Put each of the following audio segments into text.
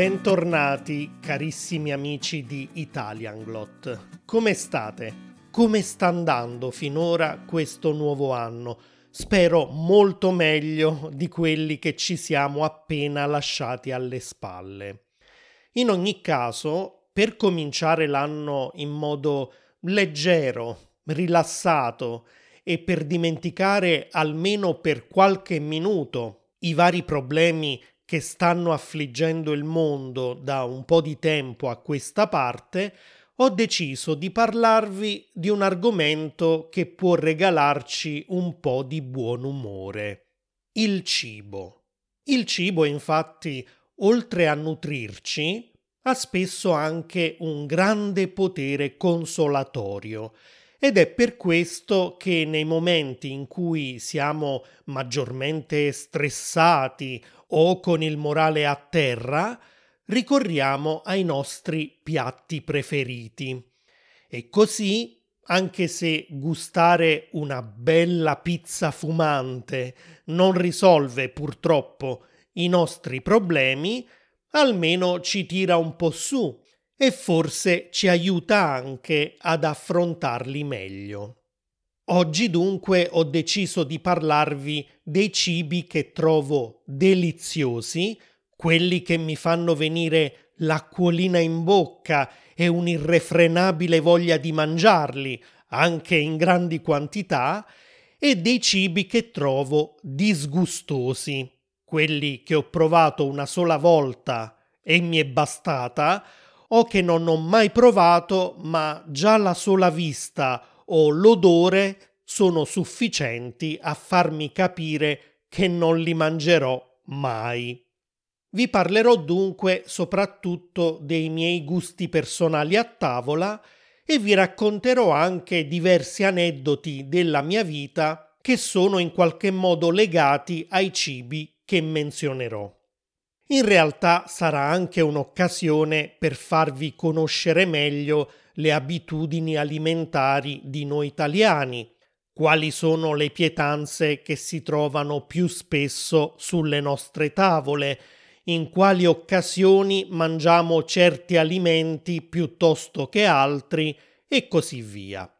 Bentornati carissimi amici di Italian Glot. Come state? Come sta andando finora questo nuovo anno? Spero molto meglio di quelli che ci siamo appena lasciati alle spalle. In ogni caso, per cominciare l'anno in modo leggero, rilassato e per dimenticare almeno per qualche minuto i vari problemi che stanno affliggendo il mondo da un po' di tempo a questa parte, ho deciso di parlarvi di un argomento che può regalarci un po' di buon umore. Il cibo. Il cibo, infatti, oltre a nutrirci, ha spesso anche un grande potere consolatorio ed è per questo che nei momenti in cui siamo maggiormente stressati o con il morale a terra, ricorriamo ai nostri piatti preferiti. E così, anche se gustare una bella pizza fumante non risolve purtroppo i nostri problemi, almeno ci tira un po' su e forse ci aiuta anche ad affrontarli meglio. Oggi dunque ho deciso di parlarvi dei cibi che trovo deliziosi quelli che mi fanno venire l'acquolina in bocca e un'irrefrenabile voglia di mangiarli, anche in grandi quantità, e dei cibi che trovo disgustosi, quelli che ho provato una sola volta e mi è bastata, o che non ho mai provato, ma già la sola vista o l'odore sono sufficienti a farmi capire che non li mangerò mai. Vi parlerò dunque soprattutto dei miei gusti personali a tavola e vi racconterò anche diversi aneddoti della mia vita che sono in qualche modo legati ai cibi che menzionerò. In realtà sarà anche un'occasione per farvi conoscere meglio le abitudini alimentari di noi italiani, quali sono le pietanze che si trovano più spesso sulle nostre tavole, in quali occasioni mangiamo certi alimenti piuttosto che altri e così via.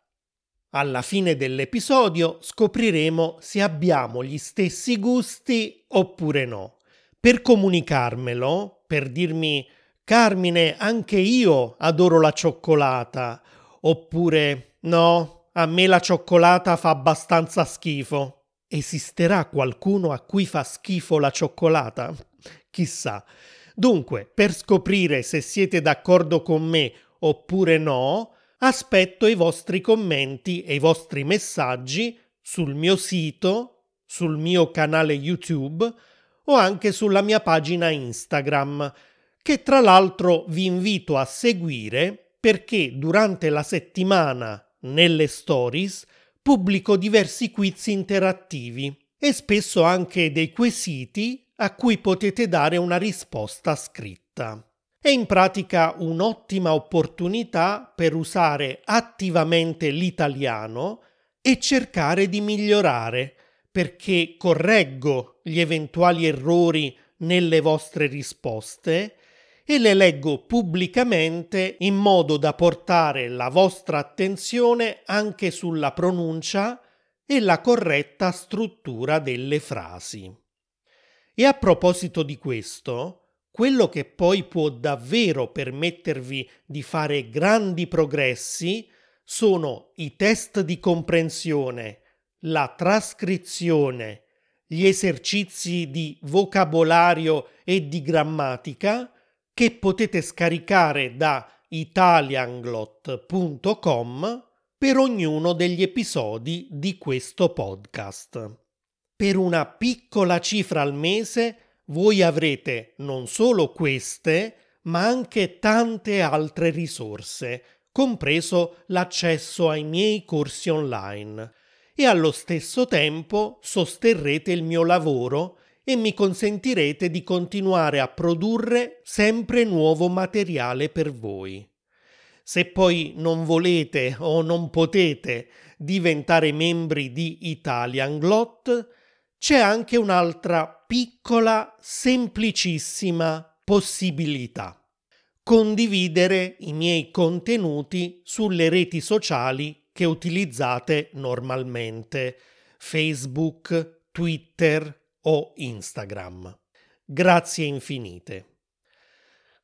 Alla fine dell'episodio scopriremo se abbiamo gli stessi gusti oppure no. Per comunicarmelo, per dirmi Carmine, anche io adoro la cioccolata, oppure no, a me la cioccolata fa abbastanza schifo. Esisterà qualcuno a cui fa schifo la cioccolata? Chissà. Dunque, per scoprire se siete d'accordo con me oppure no, aspetto i vostri commenti e i vostri messaggi sul mio sito, sul mio canale YouTube o anche sulla mia pagina Instagram, che tra l'altro vi invito a seguire perché durante la settimana nelle stories pubblico diversi quiz interattivi e spesso anche dei quesiti a cui potete dare una risposta scritta. È in pratica un'ottima opportunità per usare attivamente l'italiano e cercare di migliorare, perché correggo gli eventuali errori nelle vostre risposte e le leggo pubblicamente in modo da portare la vostra attenzione anche sulla pronuncia e la corretta struttura delle frasi. E a proposito di questo, quello che poi può davvero permettervi di fare grandi progressi sono i test di comprensione, la trascrizione, gli esercizi di vocabolario e di grammatica, che potete scaricare da italianglot.com per ognuno degli episodi di questo podcast. Per una piccola cifra al mese voi avrete non solo queste, ma anche tante altre risorse, compreso l'accesso ai miei corsi online e allo stesso tempo sosterrete il mio lavoro e mi consentirete di continuare a produrre sempre nuovo materiale per voi. Se poi non volete o non potete diventare membri di Italian Glot, c'è anche un'altra piccola, semplicissima possibilità. Condividere i miei contenuti sulle reti sociali che utilizzate normalmente, Facebook, Twitter o Instagram. Grazie infinite.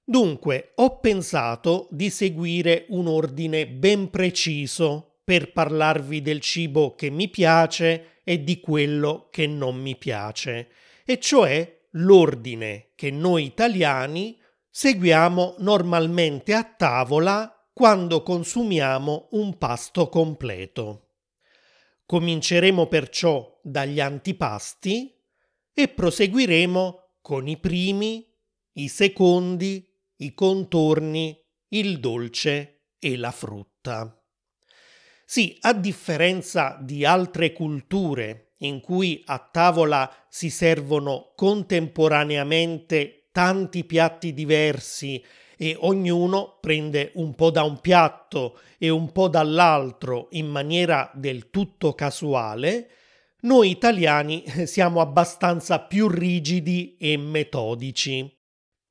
Dunque, ho pensato di seguire un ordine ben preciso per parlarvi del cibo che mi piace e di quello che non mi piace, e cioè l'ordine che noi italiani seguiamo normalmente a tavola quando consumiamo un pasto completo. Cominceremo perciò dagli antipasti e proseguiremo con i primi, i secondi i contorni, il dolce e la frutta. Sì, a differenza di altre culture in cui a tavola si servono contemporaneamente tanti piatti diversi e ognuno prende un po' da un piatto e un po' dall'altro in maniera del tutto casuale, noi italiani siamo abbastanza più rigidi e metodici.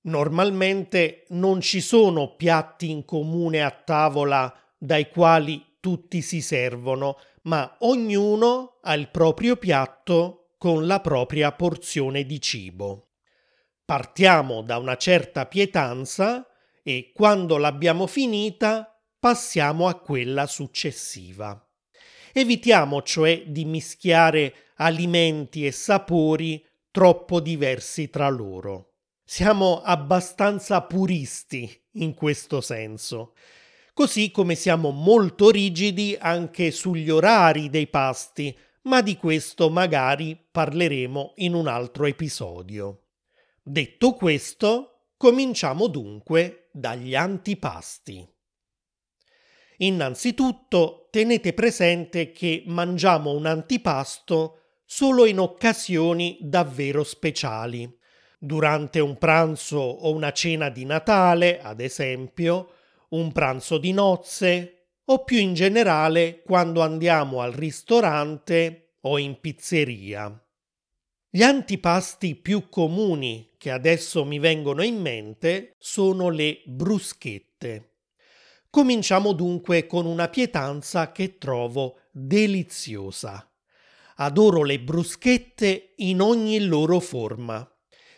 Normalmente non ci sono piatti in comune a tavola dai quali tutti si servono, ma ognuno ha il proprio piatto con la propria porzione di cibo. Partiamo da una certa pietanza e quando l'abbiamo finita passiamo a quella successiva. Evitiamo cioè di mischiare alimenti e sapori troppo diversi tra loro. Siamo abbastanza puristi in questo senso. Così come siamo molto rigidi anche sugli orari dei pasti, ma di questo magari parleremo in un altro episodio. Detto questo, cominciamo dunque dagli antipasti. Innanzitutto tenete presente che mangiamo un antipasto solo in occasioni davvero speciali durante un pranzo o una cena di Natale, ad esempio, un pranzo di nozze o più in generale quando andiamo al ristorante o in pizzeria. Gli antipasti più comuni che adesso mi vengono in mente sono le bruschette. Cominciamo dunque con una pietanza che trovo deliziosa. Adoro le bruschette in ogni loro forma.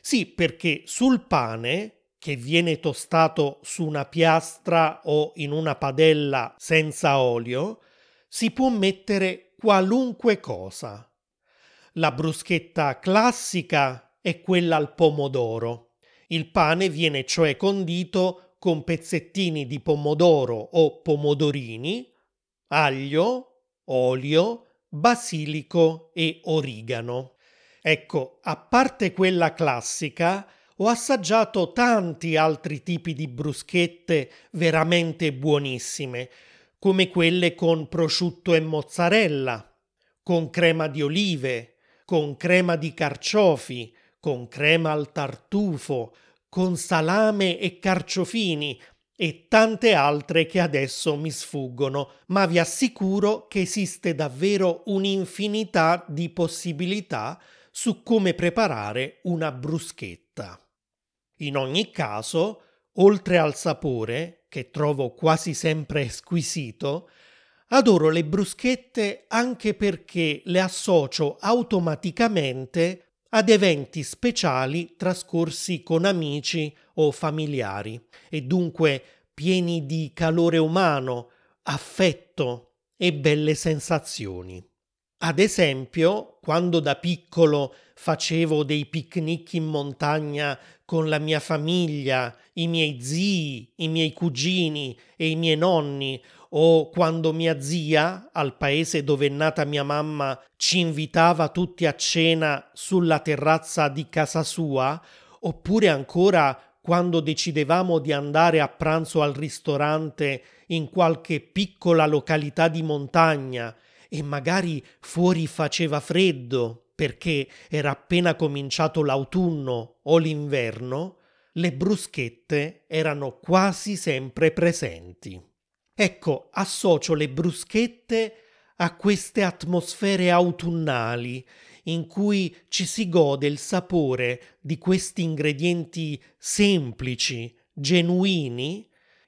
Sì, perché sul pane, che viene tostato su una piastra o in una padella senza olio, si può mettere qualunque cosa. La bruschetta classica è quella al pomodoro. Il pane viene cioè condito con pezzettini di pomodoro o pomodorini, aglio, olio, basilico e origano. Ecco, a parte quella classica, ho assaggiato tanti altri tipi di bruschette veramente buonissime, come quelle con prosciutto e mozzarella, con crema di olive, con crema di carciofi, con crema al tartufo, con salame e carciofini e tante altre che adesso mi sfuggono, ma vi assicuro che esiste davvero un'infinità di possibilità su come preparare una bruschetta. In ogni caso, oltre al sapore, che trovo quasi sempre squisito, adoro le bruschette anche perché le associo automaticamente ad eventi speciali trascorsi con amici o familiari e dunque pieni di calore umano, affetto e belle sensazioni. Ad esempio, quando da piccolo facevo dei picnic in montagna con la mia famiglia, i miei zii, i miei cugini e i miei nonni, o quando mia zia, al paese dove è nata mia mamma, ci invitava tutti a cena sulla terrazza di casa sua, oppure ancora quando decidevamo di andare a pranzo al ristorante in qualche piccola località di montagna e magari fuori faceva freddo perché era appena cominciato l'autunno o l'inverno, le bruschette erano quasi sempre presenti. Ecco, associo le bruschette a queste atmosfere autunnali in cui ci si gode il sapore di questi ingredienti semplici, genuini,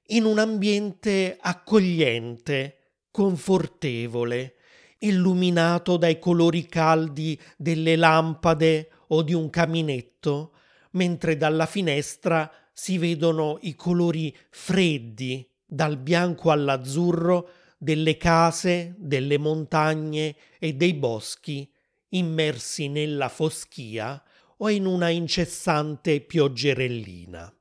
in un ambiente accogliente, confortevole, illuminato dai colori caldi delle lampade o di un caminetto, mentre dalla finestra si vedono i colori freddi, dal bianco all'azzurro, delle case, delle montagne e dei boschi, immersi nella foschia o in una incessante pioggerellina.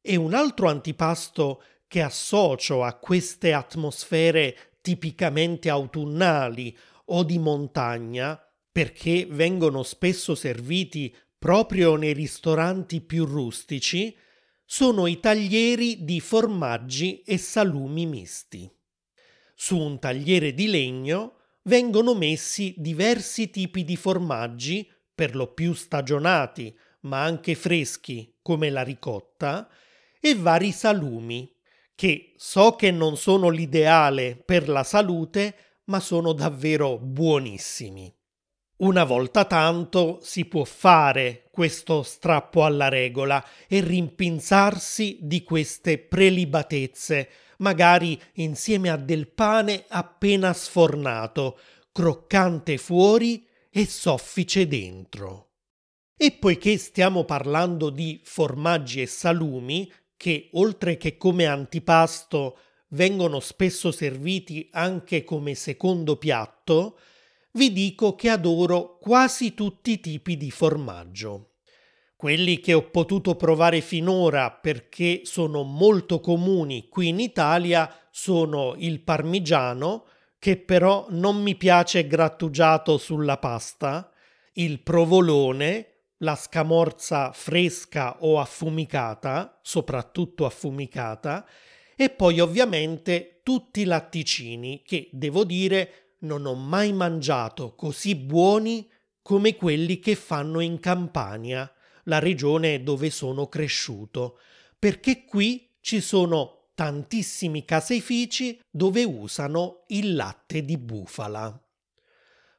E un altro antipasto che associo a queste atmosfere tipicamente autunnali o di montagna, perché vengono spesso serviti proprio nei ristoranti più rustici, sono i taglieri di formaggi e salumi misti. Su un tagliere di legno vengono messi diversi tipi di formaggi, per lo più stagionati, ma anche freschi, come la ricotta, e vari salumi, che so che non sono l'ideale per la salute, ma sono davvero buonissimi. Una volta tanto si può fare questo strappo alla regola e rimpinzarsi di queste prelibatezze, magari insieme a del pane appena sfornato, croccante fuori e soffice dentro. E poiché stiamo parlando di formaggi e salumi, che oltre che come antipasto vengono spesso serviti anche come secondo piatto, vi dico che adoro quasi tutti i tipi di formaggio. Quelli che ho potuto provare finora perché sono molto comuni qui in Italia sono il parmigiano, che però non mi piace grattugiato sulla pasta, il provolone, la scamorza fresca o affumicata, soprattutto affumicata, e poi ovviamente tutti i latticini che, devo dire, non ho mai mangiato così buoni come quelli che fanno in Campania, la regione dove sono cresciuto, perché qui ci sono tantissimi caseifici dove usano il latte di bufala.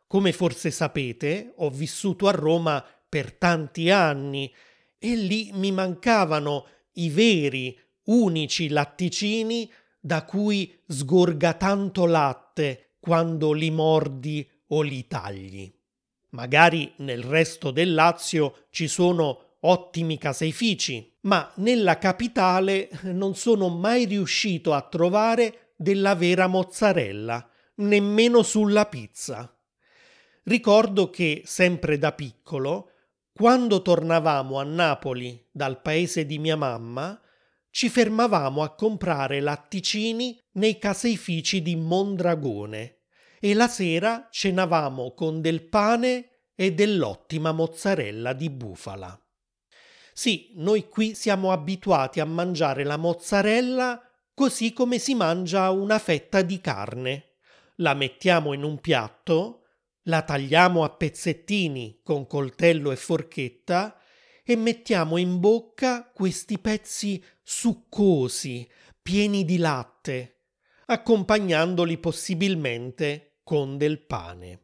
Come forse sapete, ho vissuto a Roma per tanti anni e lì mi mancavano i veri, unici latticini da cui sgorga tanto latte quando li mordi o li tagli. Magari nel resto del Lazio ci sono ottimi caseifici, ma nella capitale non sono mai riuscito a trovare della vera mozzarella, nemmeno sulla pizza. Ricordo che, sempre da piccolo, quando tornavamo a Napoli dal paese di mia mamma, ci fermavamo a comprare latticini nei caseifici di Mondragone e la sera cenavamo con del pane e dell'ottima mozzarella di bufala. Sì, noi qui siamo abituati a mangiare la mozzarella così come si mangia una fetta di carne. La mettiamo in un piatto, la tagliamo a pezzettini con coltello e forchetta e mettiamo in bocca questi pezzi succosi, pieni di latte, accompagnandoli possibilmente con del pane.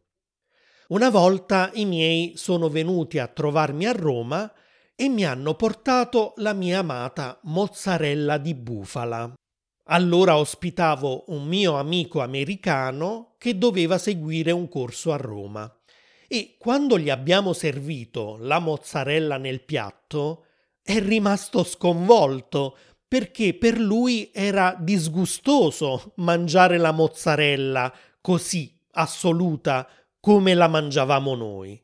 Una volta i miei sono venuti a trovarmi a Roma e mi hanno portato la mia amata mozzarella di bufala. Allora ospitavo un mio amico americano che doveva seguire un corso a Roma e quando gli abbiamo servito la mozzarella nel piatto è rimasto sconvolto perché per lui era disgustoso mangiare la mozzarella così assoluta come la mangiavamo noi.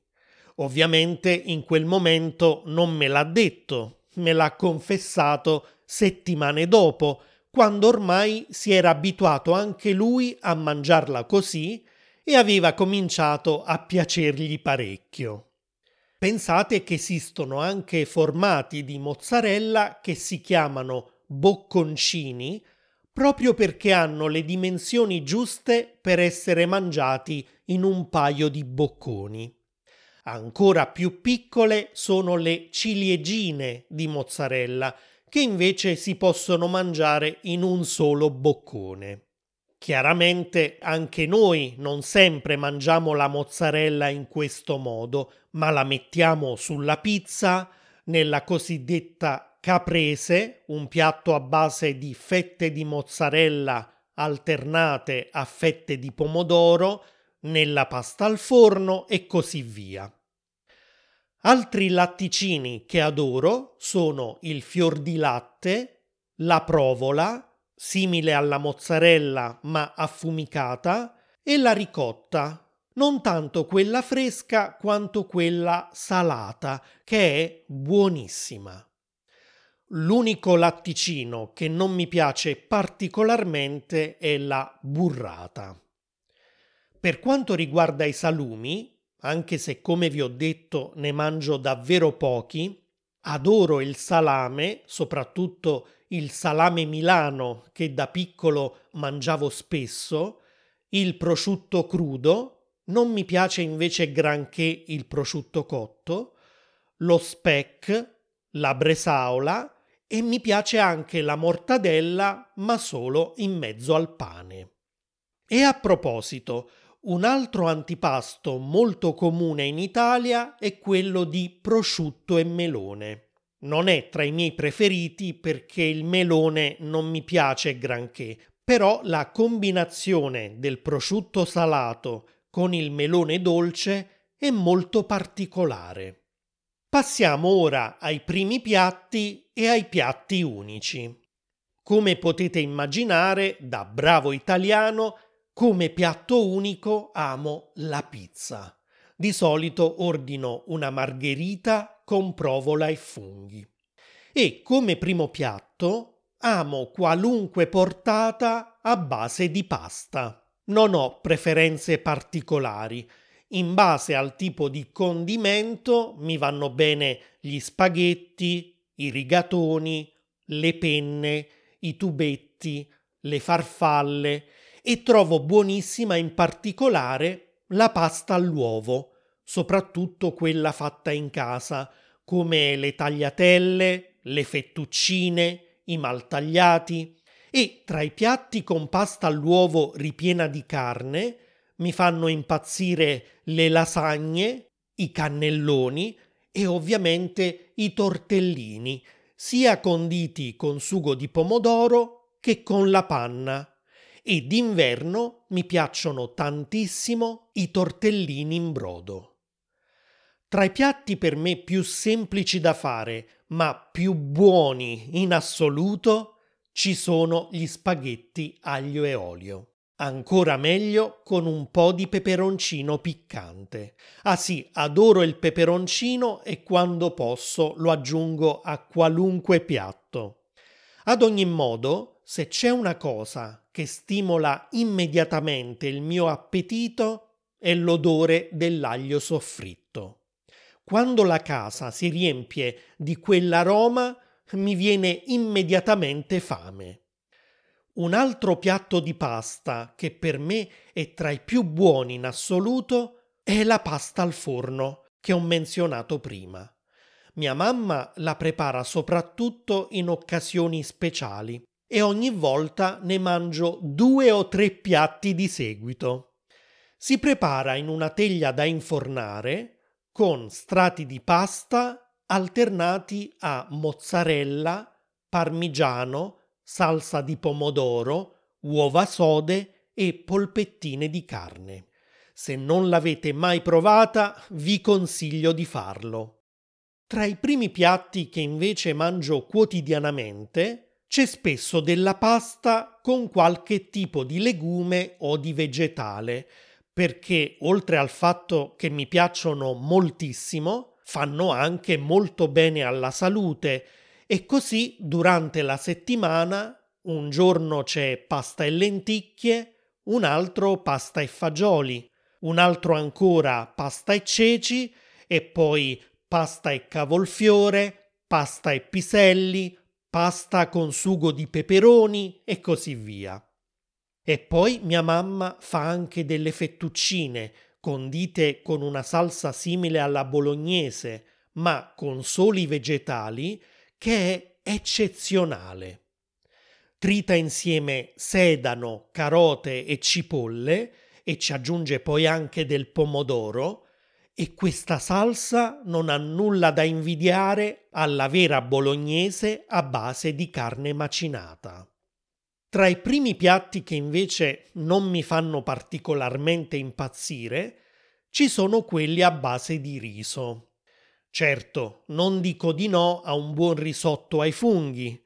Ovviamente in quel momento non me l'ha detto, me l'ha confessato settimane dopo, quando ormai si era abituato anche lui a mangiarla così e aveva cominciato a piacergli parecchio. Pensate che esistono anche formati di mozzarella che si chiamano bocconcini proprio perché hanno le dimensioni giuste per essere mangiati in un paio di bocconi. Ancora più piccole sono le ciliegine di mozzarella, che invece si possono mangiare in un solo boccone. Chiaramente anche noi non sempre mangiamo la mozzarella in questo modo, ma la mettiamo sulla pizza, nella cosiddetta caprese, un piatto a base di fette di mozzarella alternate a fette di pomodoro, nella pasta al forno e così via. Altri latticini che adoro sono il fior di latte, la provola, simile alla mozzarella ma affumicata, e la ricotta, non tanto quella fresca quanto quella salata, che è buonissima. L'unico latticino che non mi piace particolarmente è la burrata. Per quanto riguarda i salumi, anche se come vi ho detto ne mangio davvero pochi, adoro il salame, soprattutto il salame Milano che da piccolo mangiavo spesso, il prosciutto crudo, non mi piace invece granché il prosciutto cotto, lo speck, la bresaola e mi piace anche la mortadella, ma solo in mezzo al pane. E a proposito, un altro antipasto molto comune in Italia è quello di prosciutto e melone. Non è tra i miei preferiti perché il melone non mi piace granché, però la combinazione del prosciutto salato con il melone dolce è molto particolare. Passiamo ora ai primi piatti e ai piatti unici. Come potete immaginare, da bravo italiano, come piatto unico amo la pizza. Di solito ordino una margherita con provola e funghi. E come primo piatto amo qualunque portata a base di pasta. Non ho preferenze particolari. In base al tipo di condimento mi vanno bene gli spaghetti, i rigatoni, le penne, i tubetti, le farfalle e trovo buonissima in particolare la pasta all'uovo, soprattutto quella fatta in casa, come le tagliatelle, le fettuccine, i maltagliati, e tra i piatti con pasta all'uovo ripiena di carne mi fanno impazzire le lasagne, i cannelloni e ovviamente i tortellini, sia conditi con sugo di pomodoro che con la panna. E d'inverno mi piacciono tantissimo i tortellini in brodo. Tra i piatti per me più semplici da fare, ma più buoni in assoluto, ci sono gli spaghetti aglio e olio. Ancora meglio con un po' di peperoncino piccante. Ah sì, adoro il peperoncino e quando posso lo aggiungo a qualunque piatto. Ad ogni modo, se c'è una cosa che stimola immediatamente il mio appetito, è l'odore dell'aglio soffritto. Quando la casa si riempie di quell'aroma, mi viene immediatamente fame. Un altro piatto di pasta che per me è tra i più buoni in assoluto è la pasta al forno che ho menzionato prima. Mia mamma la prepara soprattutto in occasioni speciali e ogni volta ne mangio due o tre piatti di seguito. Si prepara in una teglia da infornare con strati di pasta alternati a mozzarella, parmigiano, salsa di pomodoro, uova sode e polpettine di carne. Se non l'avete mai provata, vi consiglio di farlo. Tra i primi piatti che invece mangio quotidianamente c'è spesso della pasta con qualche tipo di legume o di vegetale, perché oltre al fatto che mi piacciono moltissimo, fanno anche molto bene alla salute. E così durante la settimana un giorno c'è pasta e lenticchie, un altro pasta e fagioli, un altro ancora pasta e ceci e poi pasta e cavolfiore, pasta e piselli, pasta con sugo di peperoni e così via. E poi mia mamma fa anche delle fettuccine condite con una salsa simile alla bolognese, ma con soli vegetali, che è eccezionale. trita insieme sedano, carote e cipolle e ci aggiunge poi anche del pomodoro e questa salsa non ha nulla da invidiare alla vera bolognese a base di carne macinata. Tra i primi piatti che invece non mi fanno particolarmente impazzire ci sono quelli a base di riso. Certo, non dico di no a un buon risotto ai funghi,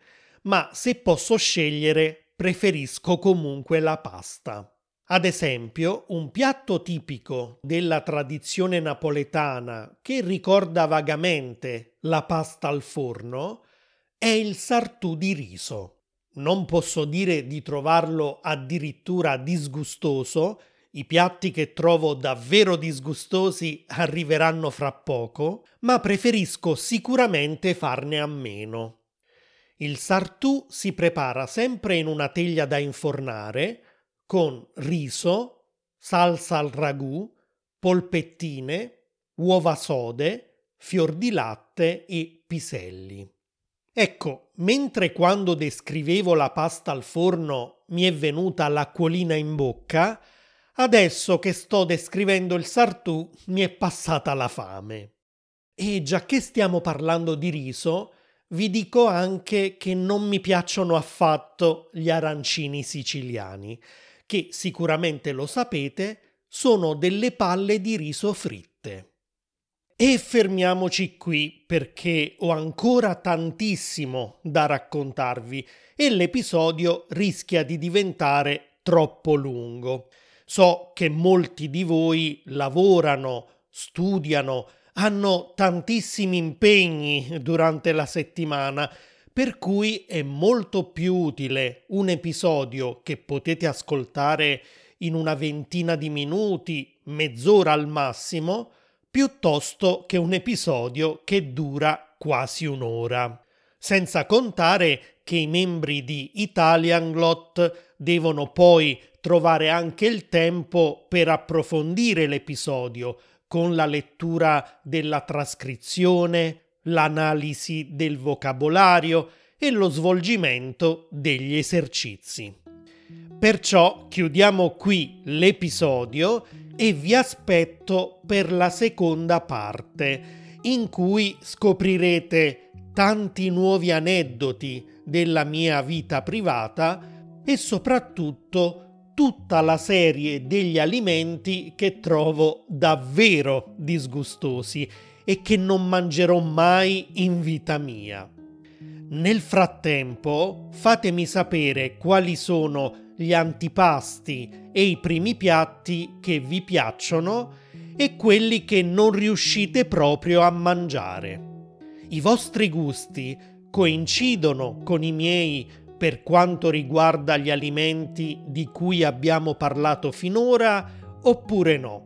ma se posso scegliere preferisco comunque la pasta. Ad esempio, un piatto tipico della tradizione napoletana che ricorda vagamente la pasta al forno è il sartù di riso. Non posso dire di trovarlo addirittura disgustoso, i piatti che trovo davvero disgustosi arriveranno fra poco, ma preferisco sicuramente farne a meno. Il sartù si prepara sempre in una teglia da infornare con riso, salsa al ragù, polpettine, uova sode, fior di latte e piselli. Ecco, mentre quando descrivevo la pasta al forno mi è venuta l'acquolina in bocca, adesso che sto descrivendo il sartù mi è passata la fame. E già che stiamo parlando di riso, vi dico anche che non mi piacciono affatto gli arancini siciliani, che sicuramente lo sapete, sono delle palle di riso fritte. E fermiamoci qui perché ho ancora tantissimo da raccontarvi e l'episodio rischia di diventare troppo lungo. So che molti di voi lavorano, studiano, hanno tantissimi impegni durante la settimana, per cui è molto più utile un episodio che potete ascoltare in una ventina di minuti, mezz'ora al massimo, piuttosto che un episodio che dura quasi un'ora. Senza contare che i membri di Italian Glot devono poi trovare anche il tempo per approfondire l'episodio, con la lettura della trascrizione, l'analisi del vocabolario e lo svolgimento degli esercizi. Perciò chiudiamo qui l'episodio e vi aspetto per la seconda parte, in cui scoprirete tanti nuovi aneddoti della mia vita privata e soprattutto tutta la serie degli alimenti che trovo davvero disgustosi e che non mangerò mai in vita mia. Nel frattempo fatemi sapere quali sono gli antipasti e i primi piatti che vi piacciono e quelli che non riuscite proprio a mangiare. I vostri gusti coincidono con i miei per quanto riguarda gli alimenti di cui abbiamo parlato finora oppure no?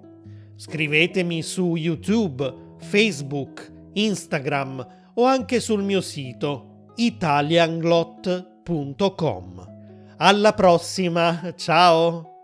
Scrivetemi su YouTube, Facebook, Instagram o anche sul mio sito italianglot.com. Alla prossima, ciao!